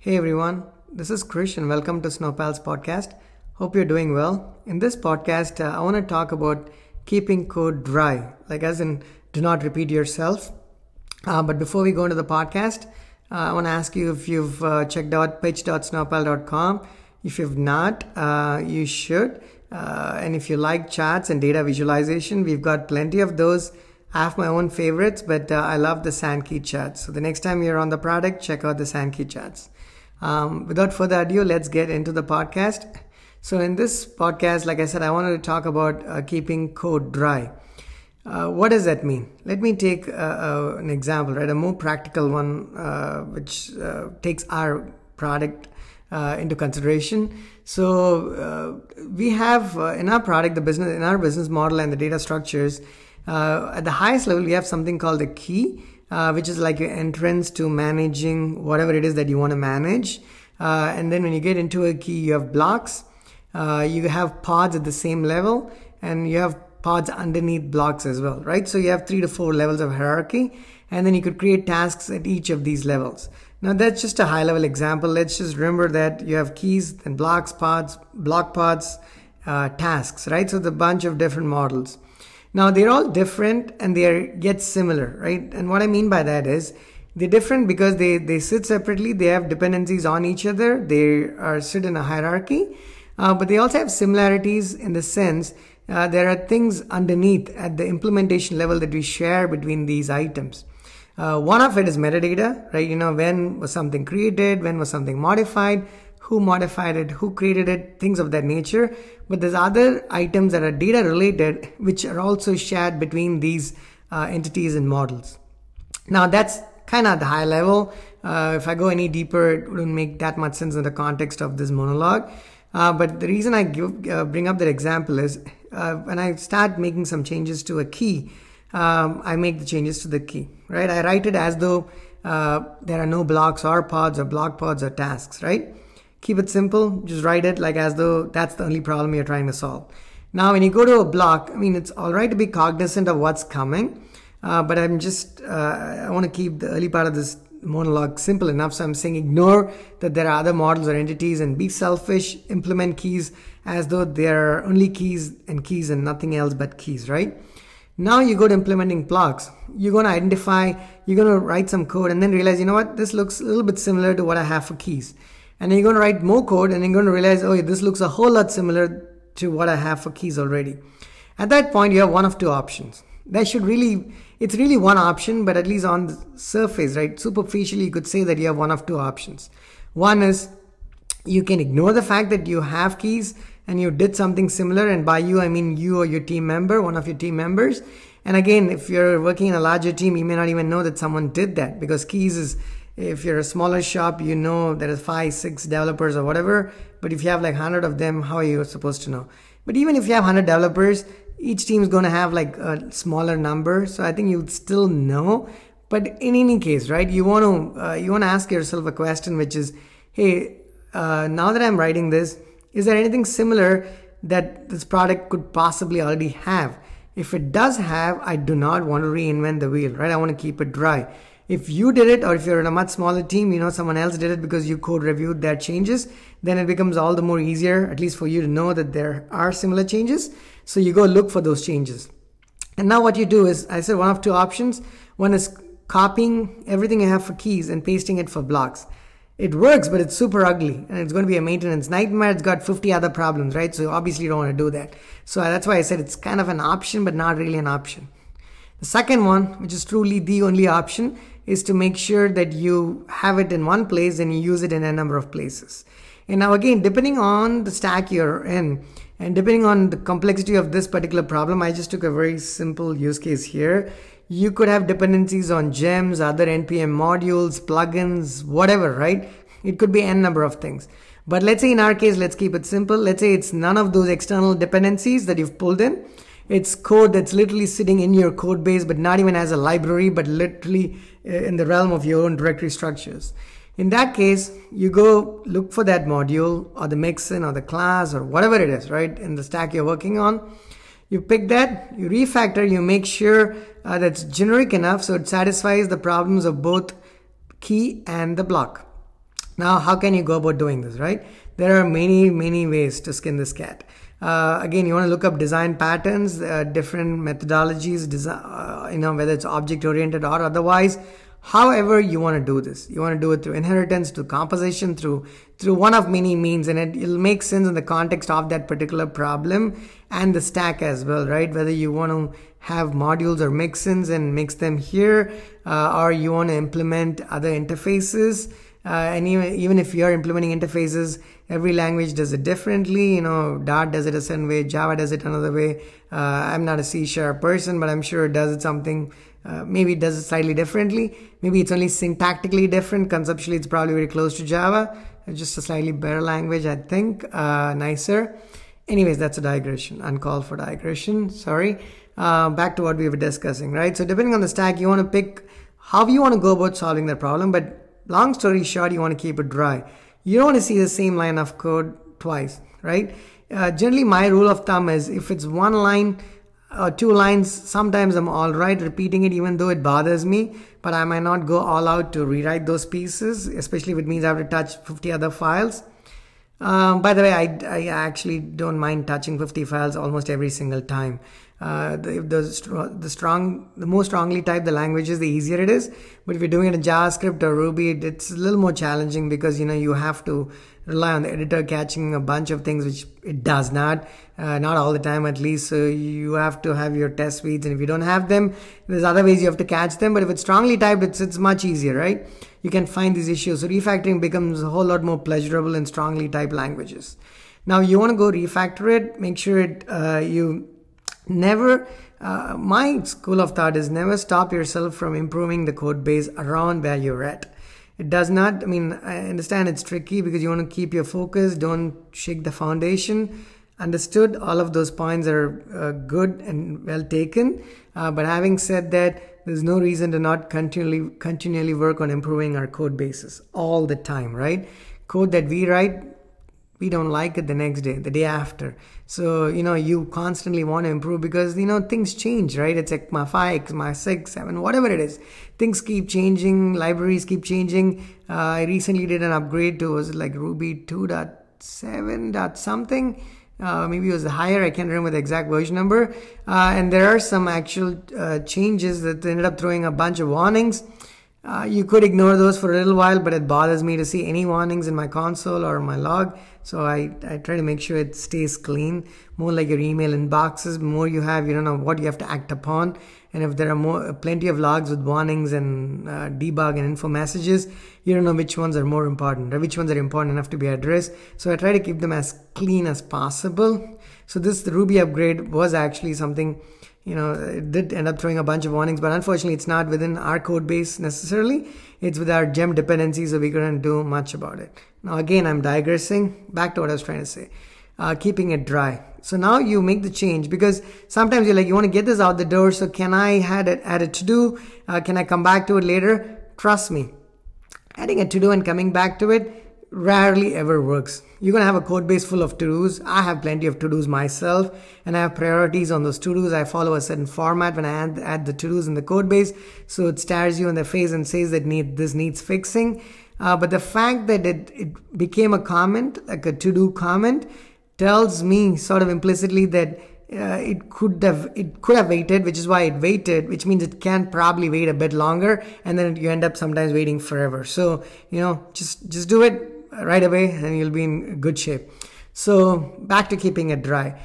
Hey everyone, this is Krish and welcome to Snowpal's podcast. Hope you're doing well. In this podcast, uh, I want to talk about keeping code dry, like as in do not repeat yourself. Uh, but before we go into the podcast, uh, I want to ask you if you've uh, checked out pitch.snowpal.com. If you've not, uh, you should. Uh, and if you like charts and data visualization, we've got plenty of those. I have my own favorites, but I love the Sankey charts. So the next time you're on the product, check out the Sankey charts. Um, without further ado, let's get into the podcast. So, in this podcast, like I said, I wanted to talk about uh, keeping code dry. Uh, what does that mean? Let me take uh, uh an example, right? A more practical one, uh, which uh, takes our product into consideration. So, we have in our product, the business, in our business model and the data structures, at the highest level, we have something called the key uh, which is like your entrance to managing whatever it is that you want to manage. Uh, and then when you get into a key, you have blocks, uh, you have pods at the same level, and you have pods underneath blocks as well, right? So you have three to four levels of hierarchy, and then you could create tasks at each of these levels. Now that's just a high level example. Let's just remember that you have keys, then blocks, pods, block pods, uh, tasks, right? So the bunch of different models. Now they're all different and they are yet similar, right? And what I mean by that is they're different because they, they sit separately, they have dependencies on each other, they are sit in a hierarchy, uh, but they also have similarities in the sense uh, there are things underneath at the implementation level that we share between these items. Uh, one of it is metadata, right? You know, when was something created, when was something modified, who modified it, who created it, things of that nature. But there's other items that are data related, which are also shared between these uh, entities and models. Now that's kind of the high level. Uh, if I go any deeper, it wouldn't make that much sense in the context of this monologue. Uh, but the reason I give, uh, bring up that example is uh, when I start making some changes to a key, um, I make the changes to the key, right? I write it as though uh, there are no blocks or pods or block pods or tasks, right? Keep it simple. Just write it like as though that's the only problem you're trying to solve. Now, when you go to a block, I mean, it's all right to be cognizant of what's coming, uh, but I'm just, uh, I want to keep the early part of this monologue simple enough. So I'm saying ignore that there are other models or entities and be selfish, implement keys as though there are only keys and keys and nothing else but keys, right? Now you go to implementing blocks. You're going to identify, you're going to write some code and then realize, you know what, this looks a little bit similar to what I have for keys and you're going to write more code and you're going to realize oh this looks a whole lot similar to what i have for keys already. At that point you have one of two options. That should really it's really one option but at least on the surface right superficially you could say that you have one of two options. One is you can ignore the fact that you have keys and you did something similar and by you i mean you or your team member one of your team members. And again if you're working in a larger team you may not even know that someone did that because keys is if you're a smaller shop you know there are five six developers or whatever but if you have like 100 of them how are you supposed to know? But even if you have 100 developers each team is going to have like a smaller number so i think you'd still know. But in any case right you want to uh, you want to ask yourself a question which is hey uh, now that i'm writing this is there anything similar that this product could possibly already have? If it does have i do not want to reinvent the wheel right? I want to keep it dry if you did it or if you're in a much smaller team you know someone else did it because you code reviewed their changes then it becomes all the more easier at least for you to know that there are similar changes. So you go look for those changes. And now what you do is i said one of two options. One is copying everything you have for keys and pasting it for blocks. It works but it's super ugly and it's going to be a maintenance nightmare. It's got 50 other problems right? So obviously you don't want to do that. So that's why i said it's kind of an option but not really an option. The second one which is truly the only option is to make sure that you have it in one place and you use it in a number of places. And now again, depending on the stack you're in, and depending on the complexity of this particular problem, I just took a very simple use case here. You could have dependencies on gems, other NPM modules, plugins, whatever, right? It could be n number of things. But let's say in our case, let's keep it simple. Let's say it's none of those external dependencies that you've pulled in. It's code that's literally sitting in your code base, but not even as a library, but literally in the realm of your own directory structures. In that case, you go look for that module or the mixin or the class or whatever it is, right, in the stack you're working on. You pick that, you refactor, you make sure uh, that's generic enough so it satisfies the problems of both key and the block. Now, how can you go about doing this, right? There are many, many ways to skin this cat. Uh, again, you want to look up design patterns, uh, different methodologies, design, uh, you know, whether it's object oriented or otherwise. However, you want to do this, you want to do it through inheritance, through composition, through through one of many means, and it, it'll make sense in the context of that particular problem and the stack as well, right? Whether you want to have modules or mixins and mix them here, uh, or you want to implement other interfaces. Uh, and even, even if you're implementing interfaces, every language does it differently. You know, Dart does it a certain way, Java does it another way. Uh, I'm not a C sharp person, but I'm sure it does it something. Uh, maybe it does it slightly differently. Maybe it's only syntactically different. Conceptually, it's probably very close to Java. It's just a slightly better language, I think, uh, nicer. Anyways, that's a digression, uncalled for digression. Sorry. Uh, back to what we were discussing, right? So, depending on the stack, you want to pick how you want to go about solving that problem. But long story short, you want to keep it dry. You don't want to see the same line of code twice, right? Uh, generally, my rule of thumb is if it's one line or two lines, sometimes I'm all right repeating it, even though it bothers me. But I might not go all out to rewrite those pieces, especially if it means I have to touch 50 other files. Um, by the way, I, I actually don't mind touching 50 files almost every single time. Uh, the, the, the strong, the more strongly typed the language is, the easier it is. But if you're doing it in JavaScript or Ruby, it's a little more challenging because you know you have to rely on the editor catching a bunch of things which it does not, uh, not all the time at least. So you have to have your test suites, and if you don't have them, there's other ways you have to catch them. But if it's strongly typed, it's it's much easier, right? You can find these issues. So refactoring becomes a whole lot more pleasurable in strongly typed languages. Now you want to go refactor it. Make sure it uh, you never uh, my school of thought is never stop yourself from improving the code base around where you're at. It does not i mean i understand it's tricky because you want to keep your focus don't shake the foundation. Understood all of those points are uh, good and well taken. Uh, but having said that there's no reason to not continually continually work on improving our code bases all the time right? Code that we write we don't like it the next day the day after. So you know you constantly want to improve because you know things change right? It's like my 5 my 6 7 whatever it is. Things keep changing libraries keep changing. Uh, i recently did an upgrade to was it like ruby 2.7 dot something? Uh, maybe it was higher i can't remember the exact version number. Uh, and there are some actual uh, changes that ended up throwing a bunch of warnings. Uh, you could ignore those for a little while, but it bothers me to see any warnings in my console or my log. So I, I try to make sure it stays clean, more like your email inboxes. More you have, you don't know what you have to act upon. And if there are more, plenty of logs with warnings and uh, debug and info messages, you don't know which ones are more important or which ones are important enough to be addressed. So I try to keep them as clean as possible. So this Ruby upgrade was actually something you know, it did end up throwing a bunch of warnings, but unfortunately, it's not within our code base necessarily. It's with our gem dependencies, so we couldn't do much about it. Now, again, I'm digressing. Back to what I was trying to say. Uh, keeping it dry. So now you make the change because sometimes you're like, you want to get this out the door. So can I add it, add it to do? Uh, can I come back to it later? Trust me, adding a to do and coming back to it rarely ever works. You're going to have a code base full of to dos. I have plenty of to dos myself, and I have priorities on those to dos. I follow a certain format when I add, add the to dos in the code base, so it stares you in the face and says that need, this needs fixing. Uh, but the fact that it, it became a comment, like a to do comment, tells me sort of implicitly that uh, it could have it could have waited, which is why it waited, which means it can probably wait a bit longer, and then you end up sometimes waiting forever. So you know, just just do it right away and you'll be in good shape. So back to keeping it dry.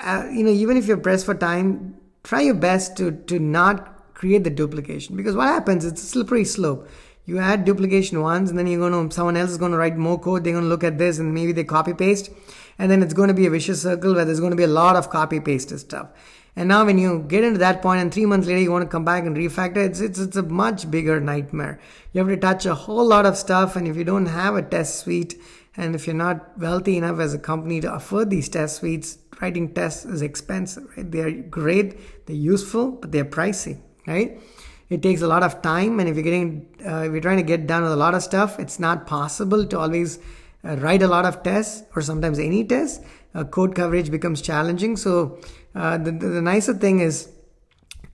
Uh, you know, even if you're pressed for time, try your best to to not create the duplication because what happens? It's a slippery slope. You add duplication once, and then you're going to someone else is going to write more code. They're going to look at this, and maybe they copy paste, and then it's going to be a vicious circle where there's going to be a lot of copy pasted stuff. And now when you get into that point and three months later you want to come back and refactor, it's, it's, it's a much bigger nightmare. You have to touch a whole lot of stuff. And if you don't have a test suite and if you're not wealthy enough as a company to afford these test suites, writing tests is expensive, right? They're great, they're useful, but they're pricey, right? It takes a lot of time. And if you're getting, uh, if you're trying to get done with a lot of stuff, it's not possible to always uh, write a lot of tests or sometimes any tests. Uh, code coverage becomes challenging. So uh, the, the, the, nicer thing is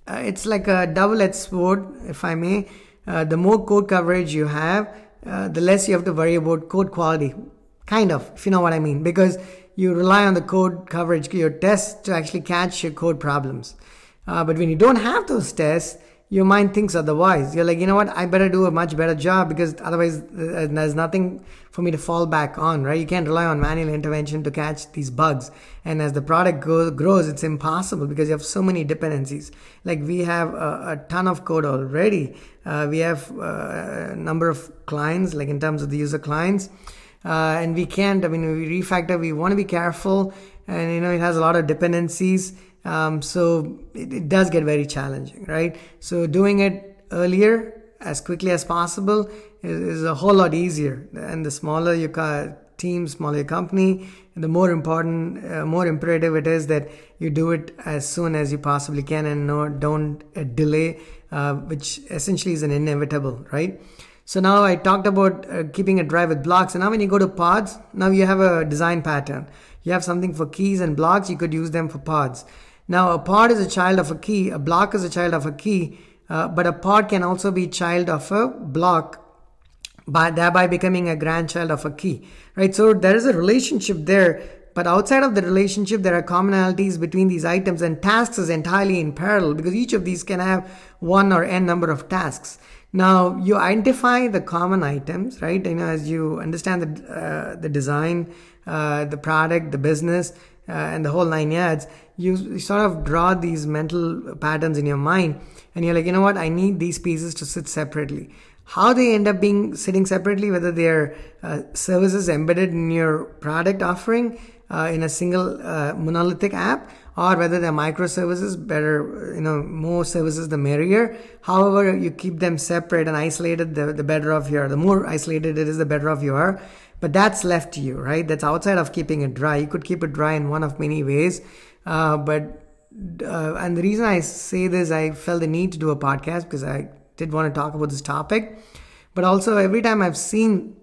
uh, it's like a double-edged sword, if I may. Uh, the more code coverage you have, uh, the less you have to worry about code quality. Kind of, if you know what I mean, because you rely on the code coverage, your tests to actually catch your code problems. Uh, but when you don't have those tests, your mind thinks otherwise. You're like, you know what? I better do a much better job because otherwise uh, there's nothing for me to fall back on, right? You can't rely on manual intervention to catch these bugs. And as the product go- grows, it's impossible because you have so many dependencies. Like we have a, a ton of code already. Uh, we have uh, a number of clients, like in terms of the user clients. Uh, and we can't, I mean, we refactor, we want to be careful. And, you know, it has a lot of dependencies um, so it, it, does get very challenging, right? So doing it earlier, as quickly as possible, is, is a whole lot easier. And the smaller your team, smaller your company, the more important, uh, more imperative it is that you do it as soon as you possibly can and no, don't uh, delay, uh, which essentially is an inevitable, right? So now I talked about uh, keeping it dry with blocks. And now when you go to pods, now you have a design pattern. You have something for keys and blocks. You could use them for pods. Now, a pod is a child of a key, a block is a child of a key, uh, but a pod can also be child of a block, by thereby becoming a grandchild of a key, right? So there is a relationship there, but outside of the relationship, there are commonalities between these items, and tasks is entirely in parallel because each of these can have one or n number of tasks. Now you identify the common items, right? You know, as you understand the uh, the design, uh, the product, the business, uh, and the whole nine yards, you, sort of draw these mental patterns in your mind, and you're like, you know what? I need these pieces to sit separately. How they end up being sitting separately, whether they're uh, services embedded in your product offering uh, in a single uh, monolithic app, or whether they're microservices, better, you know, more services the merrier. However, you keep them separate and isolated, the, the better off you are. The more isolated it is, the better off you are. But that's left to you, right? That's outside of keeping it dry. You could keep it dry in one of many ways. Uh, but, uh, and the reason I say this, I felt the need to do a podcast because I did want to talk about this topic. But also, every time I've seen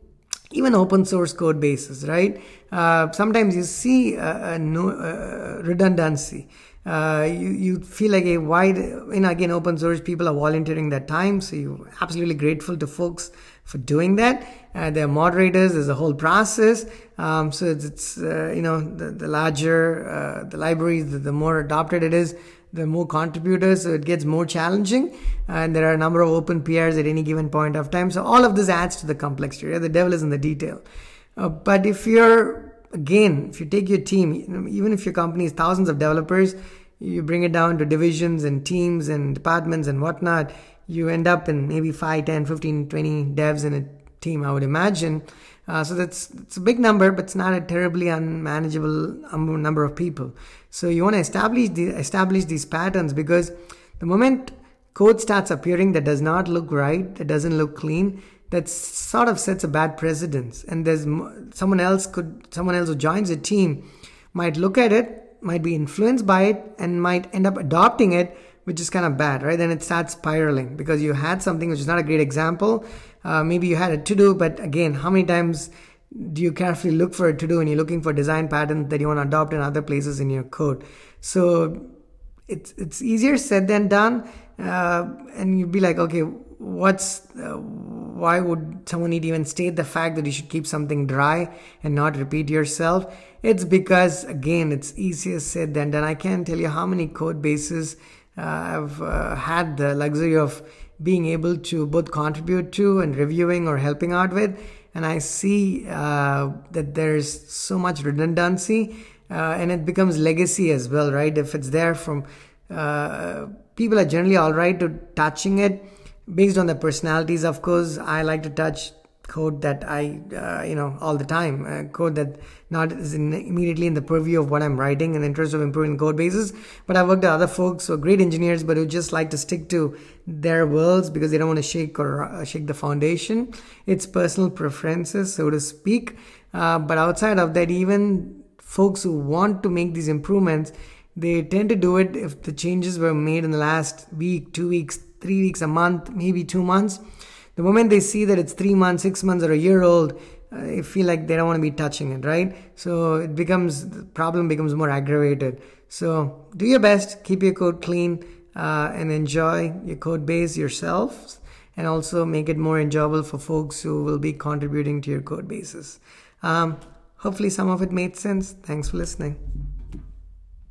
even open source code bases, right? Uh, sometimes you see a, a no, uh, redundancy. Uh, you, you feel like a wide, you know, again, open source people are volunteering their time. So you're absolutely grateful to folks for doing that. Uh, there are moderators. There's a whole process. Um, so it's, it's uh, you know the, the larger uh, the libraries, the, the, more adopted it is, the more contributors. So it gets more challenging, and there are a number of open PRs at any given point of time. So all of this adds to the complexity. Right? The devil is in the detail. Uh, but if you're again, if you take your team, even if your company is thousands of developers, you bring it down to divisions and teams and departments and whatnot you end up in maybe 5 10 15 20 devs in a team i would imagine. Uh, so that's it's a big number but it's not a terribly unmanageable number of people. So you want to establish the, establish these patterns because the moment code starts appearing that does not look right that doesn't look clean that sort of sets a bad precedence. And there's someone else could someone else who joins a team might look at it might be influenced by it and might end up adopting it which is kind of bad, right? Then it starts spiraling because you had something which is not a great example. Uh, maybe you had a to do, but again, how many times do you carefully look for a to do and you're looking for design patterns that you want to adopt in other places in your code? So it's it's easier said than done, uh, and you'd be like, okay, what's uh, why would someone need even state the fact that you should keep something dry and not repeat yourself? It's because again, it's easier said than done. I can't tell you how many code bases I've uh, had the luxury of being able to both contribute to and reviewing or helping out with. And I see uh, that there's so much redundancy and it becomes legacy as well, right? If it's there from people are generally all right to touching it based on their personalities of course i like to touch code that I, uh, you know, all the time, uh, code that not is in, immediately in the purview of what I'm writing in the interest of improving code bases. But I've worked with other folks who are great engineers, but who just like to stick to their worlds because they don't want to shake or uh, shake the foundation. It's personal preferences, so to speak. Uh, but outside of that, even folks who want to make these improvements, they tend to do it if the changes were made in the last week, two weeks, three weeks, a month, maybe two months the moment they see that it's three months, six months, or a year old, they feel like they don't want to be touching it, right? So it becomes the problem becomes more aggravated. So do your best, keep your code clean, uh, and enjoy your code base yourselves. and also make it more enjoyable for folks who will be contributing to your code bases. Um, hopefully, some of it made sense. Thanks for listening.